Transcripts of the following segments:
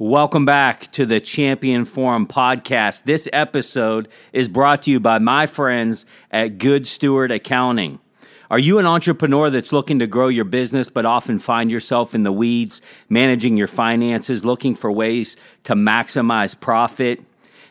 Welcome back to the Champion Forum podcast. This episode is brought to you by my friends at Good Steward Accounting. Are you an entrepreneur that's looking to grow your business but often find yourself in the weeds, managing your finances, looking for ways to maximize profit?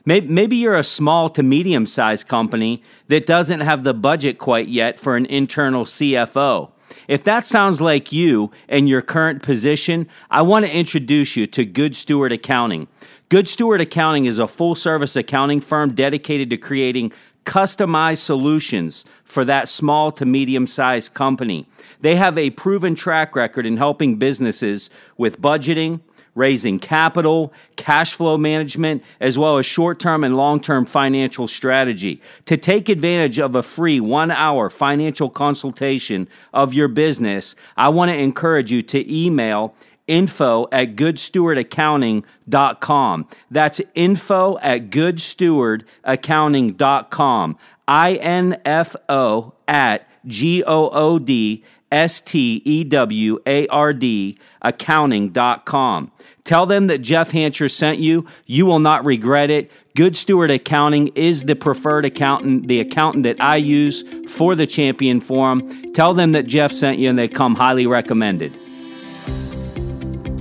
Maybe you're a small to medium sized company that doesn't have the budget quite yet for an internal CFO. If that sounds like you and your current position, I want to introduce you to Good Steward Accounting. Good Steward Accounting is a full service accounting firm dedicated to creating customized solutions for that small to medium sized company. They have a proven track record in helping businesses with budgeting, raising capital, cash flow management, as well as short term and long term financial strategy. To take advantage of a free one hour financial consultation of your business, I want to encourage you to email info at goodstewardaccounting.com. That's info at goodstewardaccounting.com. I N F O at G O O D S T E W A R D accounting.com. Tell them that Jeff Hancher sent you. You will not regret it. Good Steward Accounting is the preferred accountant, the accountant that I use for the Champion Forum. Tell them that Jeff sent you and they come highly recommended.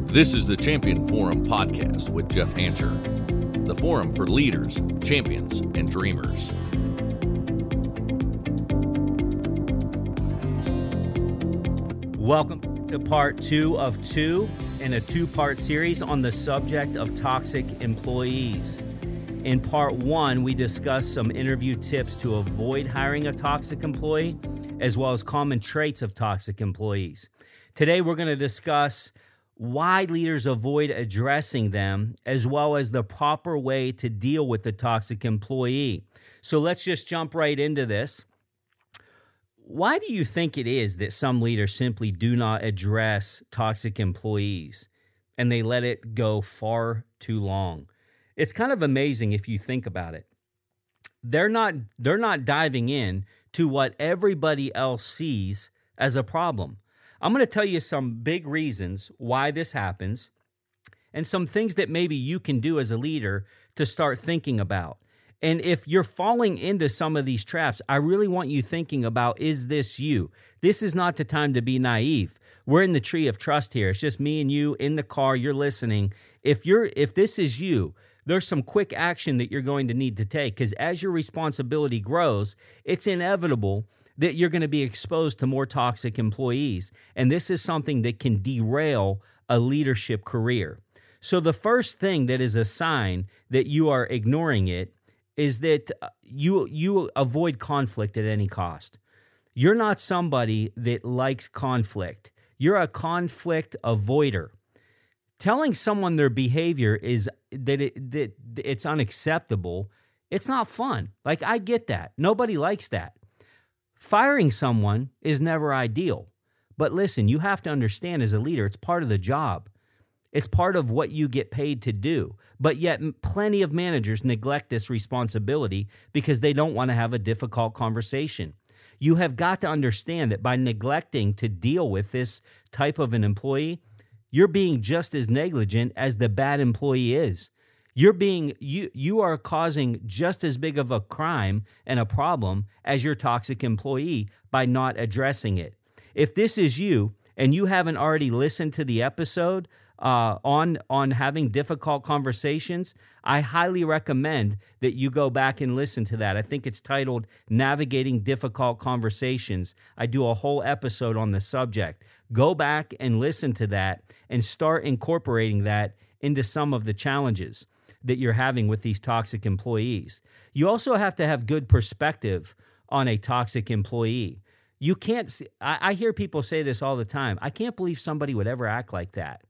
This is the Champion Forum podcast with Jeff Hancher, the forum for leaders, champions, and dreamers. Welcome to part two of two in a two part series on the subject of toxic employees. In part one, we discussed some interview tips to avoid hiring a toxic employee, as well as common traits of toxic employees. Today, we're going to discuss why leaders avoid addressing them, as well as the proper way to deal with the toxic employee. So let's just jump right into this. Why do you think it is that some leaders simply do not address toxic employees and they let it go far too long? It's kind of amazing if you think about it. They're not they're not diving in to what everybody else sees as a problem. I'm going to tell you some big reasons why this happens and some things that maybe you can do as a leader to start thinking about. And if you're falling into some of these traps, I really want you thinking about is this you? This is not the time to be naive. We're in the tree of trust here. It's just me and you in the car, you're listening. If you're if this is you, there's some quick action that you're going to need to take cuz as your responsibility grows, it's inevitable that you're going to be exposed to more toxic employees. And this is something that can derail a leadership career. So the first thing that is a sign that you are ignoring it is that uh, you you avoid conflict at any cost. You're not somebody that likes conflict. You're a conflict avoider. Telling someone their behavior is that it, that it's unacceptable. It's not fun. Like I get that. Nobody likes that. Firing someone is never ideal. But listen, you have to understand as a leader, it's part of the job. It's part of what you get paid to do. But yet, plenty of managers neglect this responsibility because they don't want to have a difficult conversation. You have got to understand that by neglecting to deal with this type of an employee, you're being just as negligent as the bad employee is. You're being you you are causing just as big of a crime and a problem as your toxic employee by not addressing it. If this is you and you haven't already listened to the episode uh, on on having difficult conversations, I highly recommend that you go back and listen to that. I think it's titled "Navigating Difficult Conversations." I do a whole episode on the subject. Go back and listen to that and start incorporating that into some of the challenges that you're having with these toxic employees. You also have to have good perspective on a toxic employee. You can't. See, I, I hear people say this all the time. I can't believe somebody would ever act like that.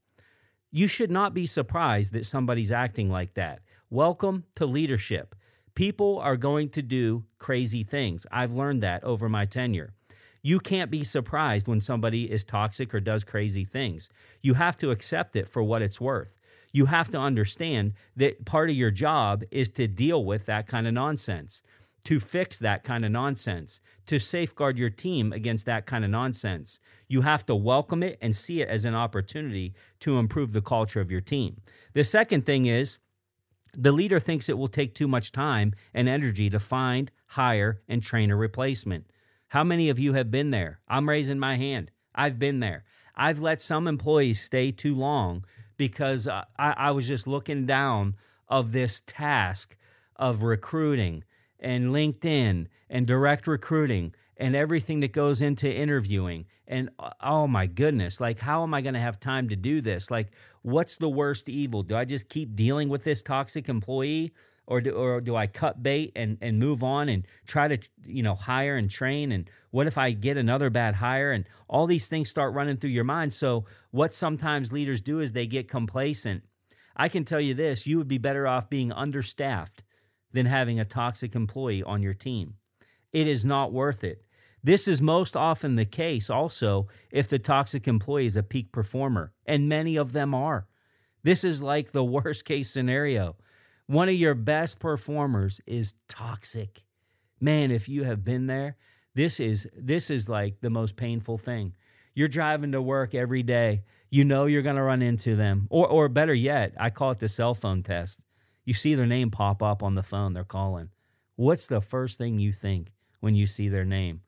You should not be surprised that somebody's acting like that. Welcome to leadership. People are going to do crazy things. I've learned that over my tenure. You can't be surprised when somebody is toxic or does crazy things. You have to accept it for what it's worth. You have to understand that part of your job is to deal with that kind of nonsense, to fix that kind of nonsense, to safeguard your team against that kind of nonsense. You have to welcome it and see it as an opportunity to improve the culture of your team. The second thing is the leader thinks it will take too much time and energy to find, hire, and train a replacement. How many of you have been there? I'm raising my hand. I've been there. I've let some employees stay too long because uh, I, I was just looking down of this task of recruiting and LinkedIn and direct recruiting and everything that goes into interviewing. And uh, oh my goodness, like, how am I going to have time to do this? Like, what's the worst evil? Do I just keep dealing with this toxic employee? Or do, or do I cut bait and, and move on and try to you know hire and train and what if I get another bad hire and all these things start running through your mind so what sometimes leaders do is they get complacent I can tell you this you would be better off being understaffed than having a toxic employee on your team. It is not worth it. This is most often the case also if the toxic employee is a peak performer, and many of them are. This is like the worst case scenario. One of your best performers is toxic. Man, if you have been there, this is this is like the most painful thing. You're driving to work every day you know you're going to run into them. Or, or better yet, I call it the cell phone test. You see their name pop up on the phone, they're calling. What's the first thing you think when you see their name?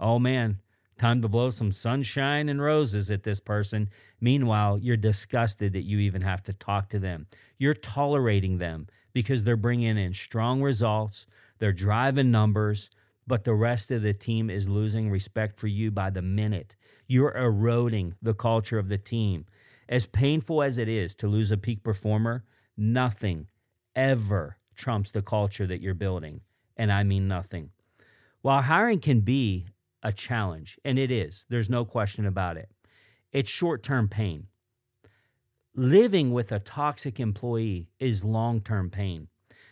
Oh man, time to blow some sunshine and roses at this person. Meanwhile, you're disgusted that you even have to talk to them. You're tolerating them because they're bringing in strong results, they're driving numbers, but the rest of the team is losing respect for you by the minute. You're eroding the culture of the team. As painful as it is to lose a peak performer, nothing ever trumps the culture that you're building. And I mean nothing. While hiring can be a challenge, and it is, there's no question about it, it's short term pain. Living with a toxic employee is long term pain.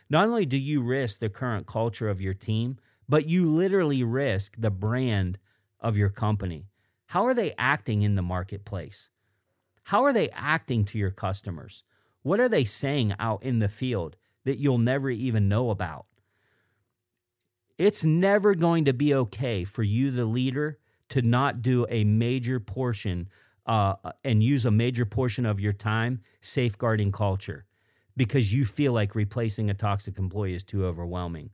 Not only do you risk the current culture of your team, but you literally risk the brand of your company. How are they acting in the marketplace? How are they acting to your customers? What are they saying out in the field that you'll never even know about? It's never going to be okay for you, the leader, to not do a major portion uh, and use a major portion of your time safeguarding culture because you feel like replacing a toxic employee is too overwhelming.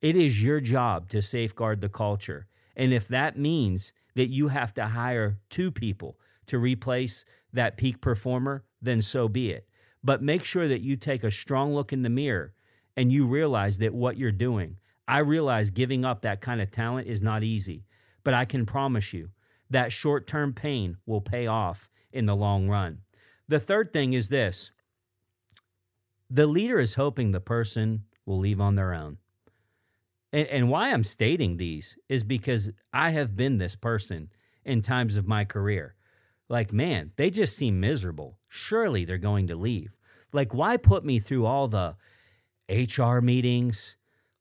It is your job to safeguard the culture. And if that means that you have to hire two people to replace that peak performer, then so be it. But make sure that you take a strong look in the mirror and you realize that what you're doing. I realize giving up that kind of talent is not easy, but I can promise you that short term pain will pay off in the long run. The third thing is this the leader is hoping the person will leave on their own. And, and why I'm stating these is because I have been this person in times of my career. Like, man, they just seem miserable. Surely they're going to leave. Like, why put me through all the HR meetings?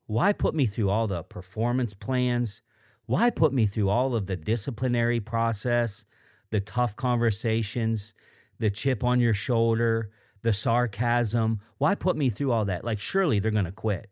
Why put me through all the performance plans? Why put me through all of the disciplinary process, the tough conversations, the chip on your shoulder, the sarcasm? Why put me through all that? Like, surely they're going to quit.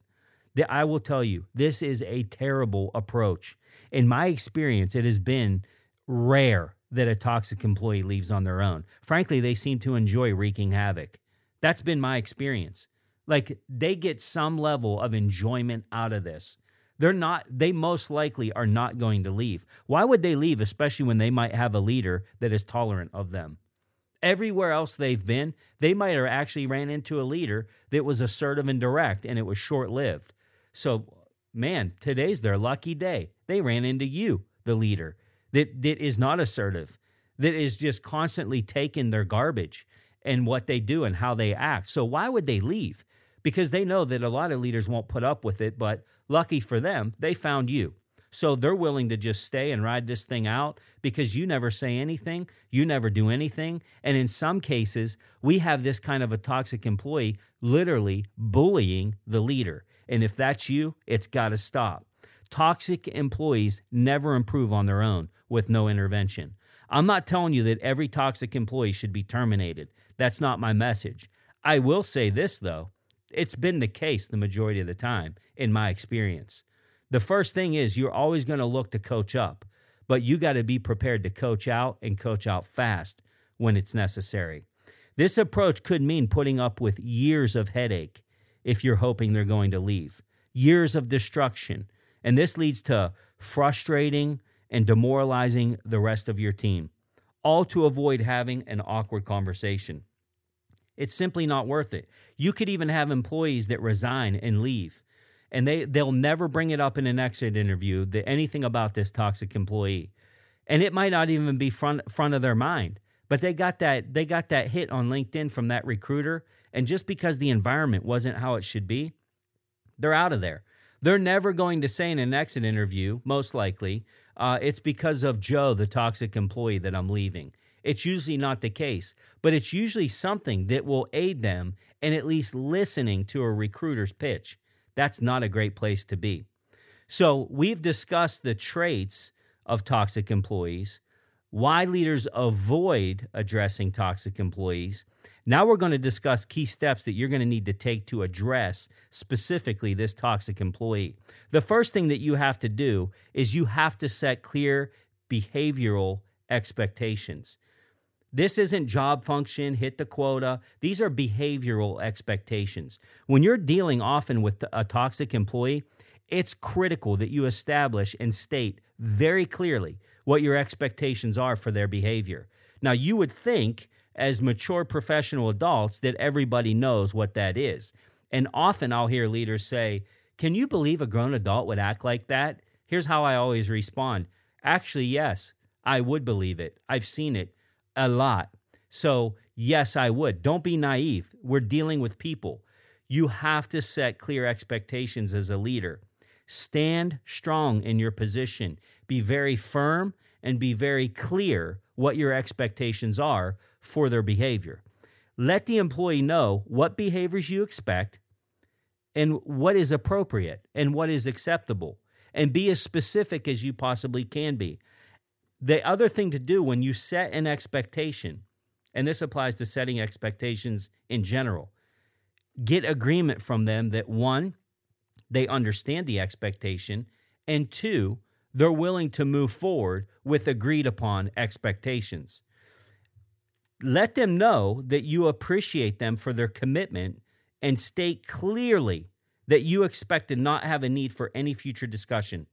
I will tell you, this is a terrible approach. In my experience, it has been rare that a toxic employee leaves on their own. Frankly, they seem to enjoy wreaking havoc. That's been my experience. Like they get some level of enjoyment out of this. They're not, they most likely are not going to leave. Why would they leave, especially when they might have a leader that is tolerant of them? Everywhere else they've been, they might have actually ran into a leader that was assertive and direct and it was short lived. So, man, today's their lucky day. They ran into you, the leader, that, that is not assertive, that is just constantly taking their garbage and what they do and how they act. So, why would they leave? Because they know that a lot of leaders won't put up with it, but lucky for them, they found you. So they're willing to just stay and ride this thing out because you never say anything, you never do anything. And in some cases, we have this kind of a toxic employee literally bullying the leader. And if that's you, it's got to stop. Toxic employees never improve on their own with no intervention. I'm not telling you that every toxic employee should be terminated. That's not my message. I will say this, though it's been the case the majority of the time, in my experience. The first thing is you're always going to look to coach up, but you got to be prepared to coach out and coach out fast when it's necessary. This approach could mean putting up with years of headache if you're hoping they're going to leave, years of destruction. And this leads to frustrating and demoralizing the rest of your team, all to avoid having an awkward conversation. It's simply not worth it. You could even have employees that resign and leave, and they, they'll never bring it up in an exit interview that anything about this toxic employee. And it might not even be front, front of their mind. But they got that they got that hit on LinkedIn from that recruiter, and just because the environment wasn't how it should be, they're out of there. They're never going to say in an exit interview, most likely, uh, it's because of Joe, the toxic employee, that I'm leaving. It's usually not the case, but it's usually something that will aid them in at least listening to a recruiter's pitch. That's not a great place to be. So, we've discussed the traits of toxic employees why leaders avoid addressing toxic employees. Now we're going to discuss key steps that you're going to need to take to address specifically this toxic employee. The first thing that you have to do is you have to set clear behavioral expectations. This isn't job function, hit the quota. These are behavioral expectations. When you're dealing often with a toxic employee, it's critical that you establish and state very clearly what your expectations are for their behavior. Now, you would think as mature professional adults that everybody knows what that is. And often I'll hear leaders say, Can you believe a grown adult would act like that? Here's how I always respond Actually, yes, I would believe it. I've seen it a lot. So, yes, I would. Don't be naive. We're dealing with people. You have to set clear expectations as a leader. Stand strong in your position. Be very firm and be very clear what your expectations are for their behavior. Let the employee know what behaviors you expect and what is appropriate and what is acceptable, and be as specific as you possibly can be. The other thing to do when you set an expectation, and this applies to setting expectations in general, get agreement from them that one, they understand the expectation, and two, they're willing to move forward with agreed upon expectations. Let them know that you appreciate them for their commitment and state clearly that you expect to not have a need for any future discussion.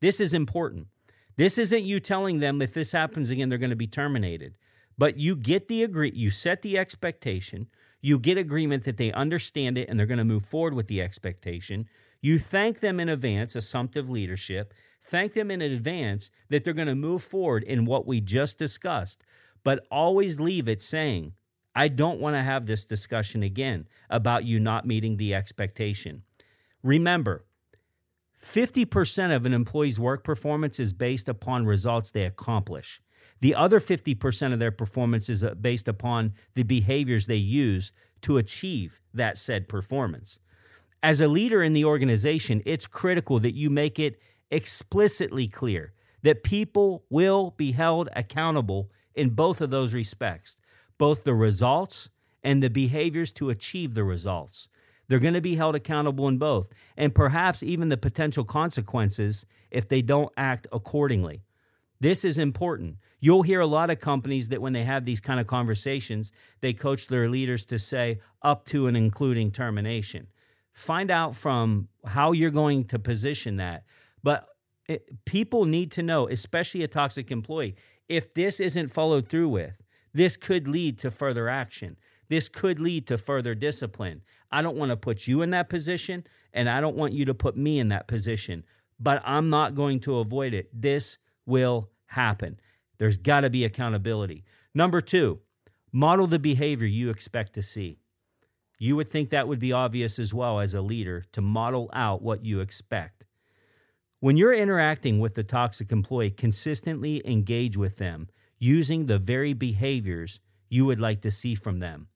This is important. This isn't you telling them if this happens again, they're going to be terminated. But you get the agree, you set the expectation, you get agreement that they understand it and they're going to move forward with the expectation. You thank them in advance, assumptive leadership, Thank them in advance that they're going to move forward in what we just discussed, but always leave it saying, I don't want to have this discussion again about you not meeting the expectation. Remember, 50% of an employee's work performance is based upon results they accomplish. The other 50% of their performance is uh, based upon the behaviors they use to achieve that said performance. As a leader in the organization, it's critical that you make it explicitly clear that people will be held accountable in both of those respects, both the results and the behaviors to achieve the results. They're going to be held accountable in both, and perhaps even the potential consequences if they don't act accordingly. This is important. You'll hear a lot of companies that when they have these kind of conversations, they coach their leaders to say up to and including termination. Find out from how you're going to position that but it, people need to know, especially a toxic employee, if this isn't followed through with, this could lead to further action. This could lead to further discipline. I don't want to put you in that position, and I don't want you to put me in that position, but I'm not going to avoid it. This will happen. There's got to be accountability. Number two, model the behavior you expect to see. You would think that would be obvious as well as a leader to model out what you expect. When you're interacting with the toxic employee, consistently engage with them using the very behaviors you would like to see from them.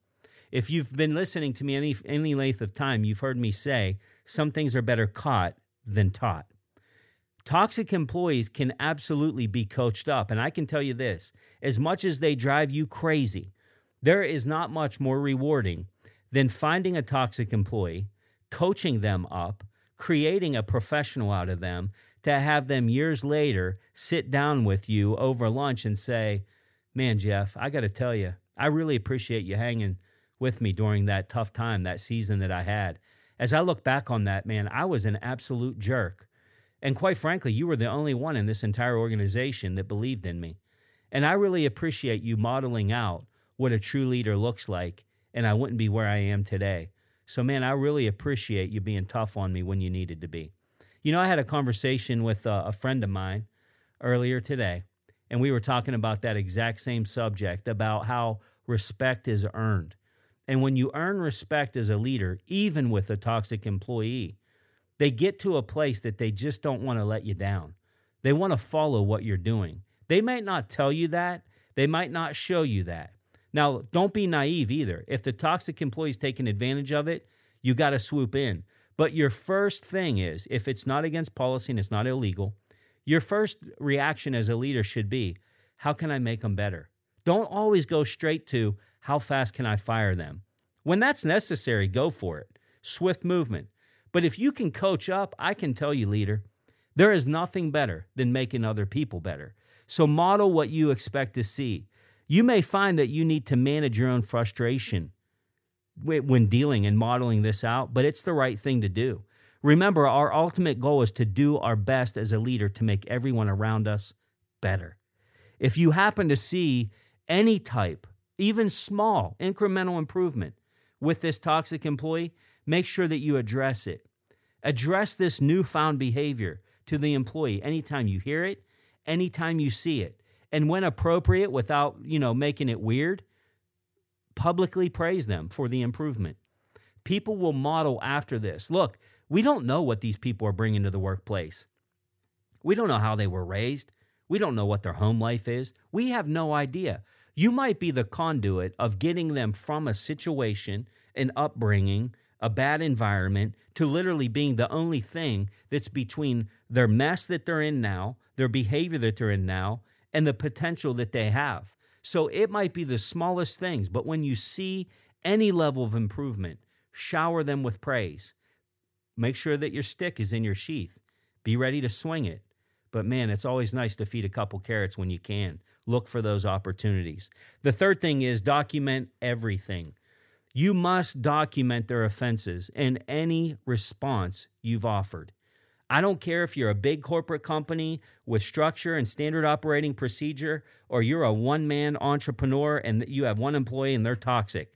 If you've been listening to me any, any length of time, you've heard me say some things are better caught than taught. Toxic employees can absolutely be coached up. And I can tell you this as much as they drive you crazy, there is not much more rewarding than finding a toxic employee, coaching them up, creating a professional out of them to have them years later sit down with you over lunch and say, Man, Jeff, I got to tell you, I really appreciate you hanging with me during that tough time, that season that I had. As I look back on that, man, I was an absolute jerk. And quite frankly, you were the only one in this entire organization that believed in me. And I really appreciate you modeling out what a true leader looks like, and I wouldn't be where I am today. So, man, I really appreciate you being tough on me when you needed to be. You know, I had a conversation with a, a friend of mine earlier today, and we were talking about that exact same subject about how respect is earned. And when you earn respect as a leader, even with a toxic employee, they get to a place that they just don't want to let you down. They want to follow what you're doing. They might not tell you that, they might not show you that. Now, don't be naive either. If the toxic employee is taking advantage of it, you got to swoop in. But your first thing is if it's not against policy and it's not illegal, your first reaction as a leader should be how can I make them better? Don't always go straight to how fast can I fire them? When that's necessary, go for it. Swift movement. But if you can coach up, I can tell you, leader, there is nothing better than making other people better. So model what you expect to see. You may find that you need to manage your own frustration when dealing and modeling this out, but it's the right thing to do. Remember, our ultimate goal is to do our best as a leader to make everyone around us better. If you happen to see any type, even small, incremental improvement with this toxic employee, make sure that you address it. Address this newfound behavior to the employee anytime you hear it, anytime you see it. And when appropriate, without, you know, making it weird, publicly praise them for the improvement. People will model after this. Look, we don't know what these people are bringing to the workplace. We don't know how they were raised. We don't know what their home life is. We have no idea. You might be the conduit of getting them from a situation, an upbringing, a bad environment, to literally being the only thing that's between their mess that they're in now, their behavior that they're in now, and the potential that they have. So it might be the smallest things, but when you see any level of improvement, shower them with praise. Make sure that your stick is in your sheath. Be ready to swing it. But man, it's always nice to feed a couple carrots when you can. Look for those opportunities. The third thing is document everything. You must document their offenses and any response you've offered. I don't care if you're a big corporate company with structure and standard operating procedure, or you're a one man entrepreneur and you have one employee and they're toxic.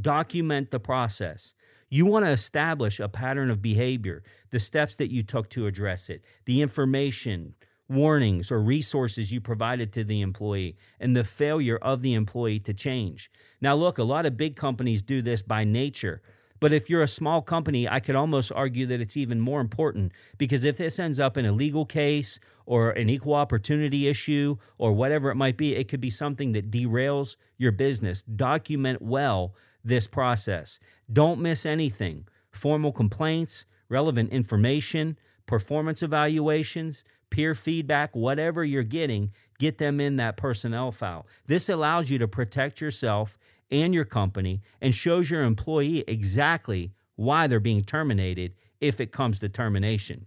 Document the process. You want to establish a pattern of behavior, the steps that you took to address it, the information, warnings, or resources you provided to the employee, and the failure of the employee to change. Now, look, a lot of big companies do this by nature. But if you're a small company, I could almost argue that it's even more important because if this ends up in a legal case or an equal opportunity issue or whatever it might be, it could be something that derails your business. Document well this process. Don't miss anything. Formal complaints, relevant information, performance evaluations, peer feedback, whatever you're getting, get them in that personnel file. This allows you to protect yourself and your company and shows your employee exactly why they're being terminated if it comes to termination,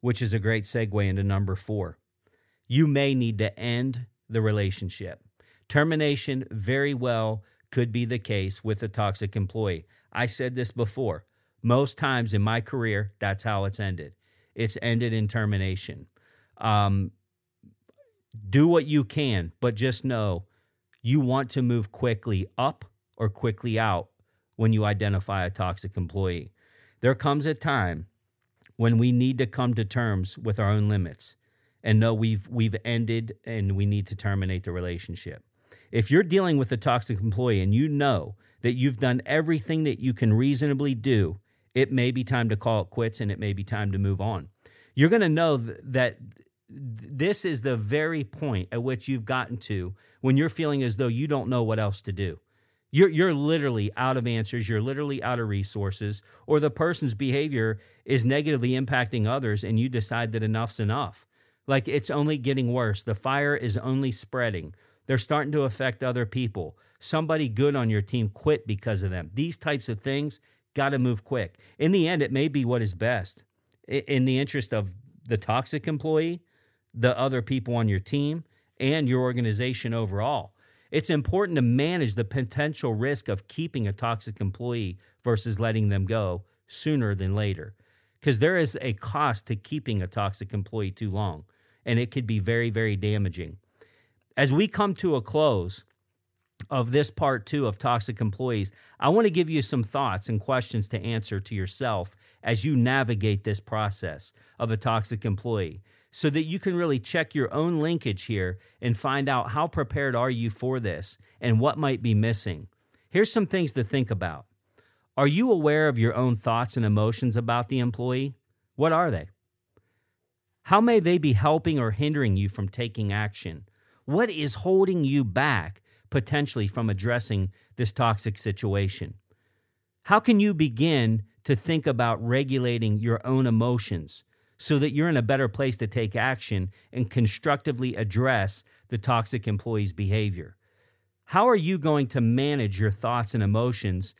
which is a great segue into number four. You may need to end the relationship. Termination very well could be the case with a toxic employee. I said this before. Most times in my career, that's how it's ended. It's ended in termination. Um, do what you can, but just know you want to move quickly up or quickly out when you identify a toxic employee. There comes a time when we need to come to terms with our own limits and know we've we've ended and we need to terminate the relationship. If you're dealing with a toxic employee and you know that you've done everything that you can reasonably do, it may be time to call it quits and it may be time to move on. You're going to know that this is the very point at which you've gotten to when you're feeling as though you don't know what else to do. You're, you're literally out of answers, you're literally out of resources, or the person's behavior is negatively impacting others, and you decide that enough's enough. Like it's only getting worse. The fire is only spreading. They're starting to affect other people. Somebody good on your team quit because of them. These types of things got to move quick. In the end, it may be what is best in the interest of the toxic employee, the other people on your team, and your organization overall. It's important to manage the potential risk of keeping a toxic employee versus letting them go sooner than later. Because there is a cost to keeping a toxic employee too long, and it could be very, very damaging. As we come to a close, of this part two of toxic employees, I want to give you some thoughts and questions to answer to yourself as you navigate this process of a toxic employee so that you can really check your own linkage here and find out how prepared are you for this and what might be missing. Here's some things to think about. Are you aware of your own thoughts and emotions about the employee? What are they? How may they be helping or hindering you from taking action? What is holding you back potentially from addressing this toxic situation? How can you begin to think about regulating your own emotions so that you're in a better place to take action and constructively address the toxic employee's behavior? How are you going to manage your thoughts and emotions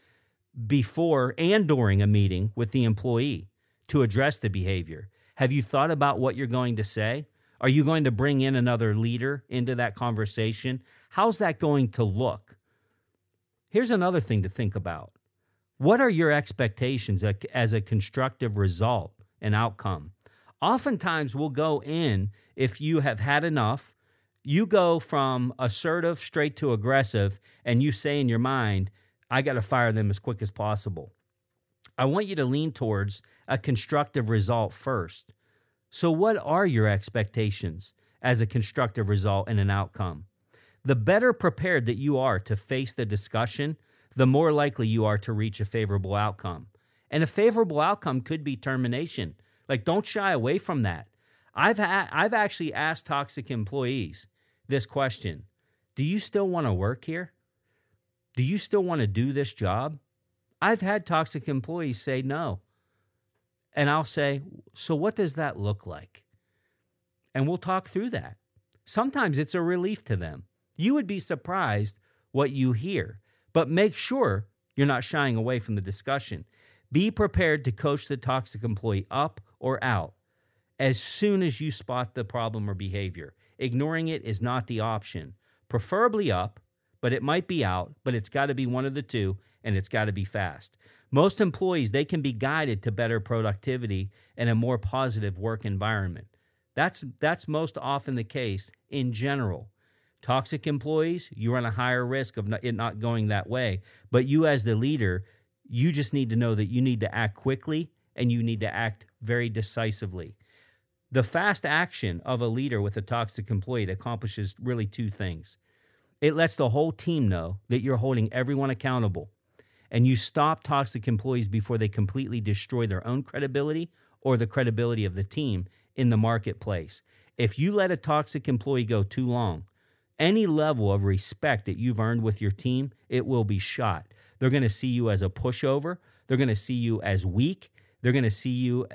before and during a meeting with the employee to address the behavior? Have you thought about what you're going to say? Are you going to bring in another leader into that conversation? How's that going to look? Here's another thing to think about. What are your expectations as a constructive result and outcome? Oftentimes, we'll go in if you have had enough, you go from assertive straight to aggressive, and you say in your mind, I got to fire them as quick as possible. I want you to lean towards a constructive result first. So, what are your expectations as a constructive result and an outcome? the better prepared that you are to face the discussion, the more likely you are to reach a favorable outcome. And a favorable outcome could be termination. Like, don't shy away from that. I've, ha- I've actually asked toxic employees this question Do you still want to work here? Do you still want to do this job? I've had toxic employees say no. And I'll say, So what does that look like? And we'll talk through that. Sometimes it's a relief to them. You would be surprised what you hear, but make sure you're not shying away from the discussion. Be prepared to coach the toxic employee up or out as soon as you spot the problem or behavior. Ignoring it is not the option. Preferably up, but it might be out, but it's got to be one of the two and it's got to be fast. Most employees, they can be guided to better productivity and a more positive work environment. That's that's most often the case in general. Toxic employees, you run a higher risk of it not going that way. But you, as the leader, you just need to know that you need to act quickly and you need to act very decisively. The fast action of a leader with a toxic employee accomplishes really two things. It lets the whole team know that you're holding everyone accountable and you stop toxic employees before they completely destroy their own credibility or the credibility of the team in the marketplace. If you let a toxic employee go too long, any level of respect that you've earned with your team, it will be shot. They're going to see you as a pushover. They're going to see you as weak. They're going to see you,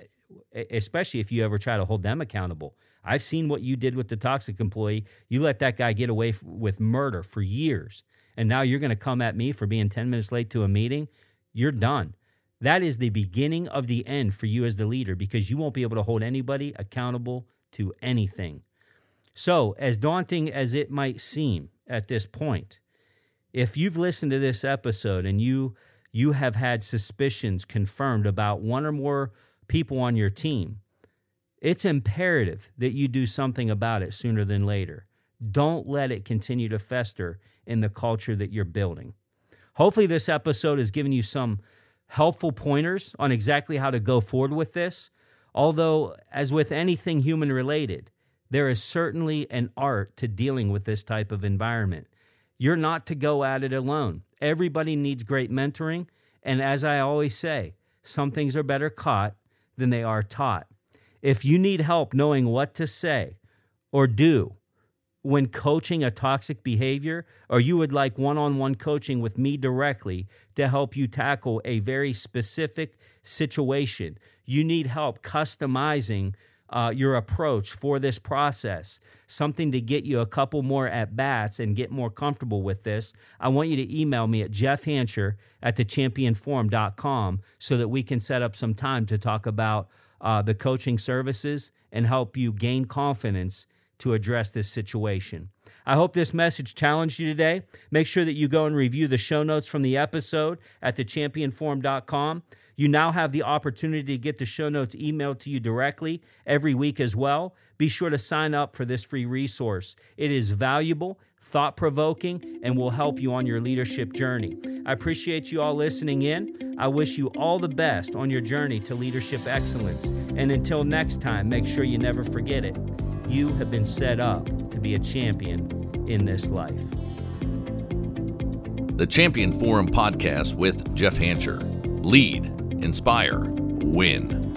especially if you ever try to hold them accountable. I've seen what you did with the toxic employee. You let that guy get away with murder for years. And now you're going to come at me for being 10 minutes late to a meeting. You're done. That is the beginning of the end for you as the leader because you won't be able to hold anybody accountable to anything. So, as daunting as it might seem at this point, if you've listened to this episode and you you have had suspicions confirmed about one or more people on your team, it's imperative that you do something about it sooner than later. Don't let it continue to fester in the culture that you're building. Hopefully, this episode has given you some helpful pointers on exactly how to go forward with this. Although, as with anything human related, there is certainly an art to dealing with this type of environment. You're not to go at it alone. Everybody needs great mentoring. And as I always say, some things are better caught than they are taught. If you need help knowing what to say or do when coaching a toxic behavior, or you would like one on one coaching with me directly to help you tackle a very specific situation, you need help customizing uh, your approach for this process, something to get you a couple more at bats and get more comfortable with this, I want you to email me at jeffhancher at thechampionforum.com so that we can set up some time to talk about uh, the coaching services and help you gain confidence to address this situation. I hope this message challenged you today. Make sure that you go and review the show notes from the episode at thechampionforum.com. You now have the opportunity to get the show notes emailed to you directly every week as well. Be sure to sign up for this free resource. It is valuable, thought provoking, and will help you on your leadership journey. I appreciate you all listening in. I wish you all the best on your journey to leadership excellence. And until next time, make sure you never forget it. You have been set up to be a champion in this life. The Champion Forum podcast with Jeff Hancher. Lead inspire, win.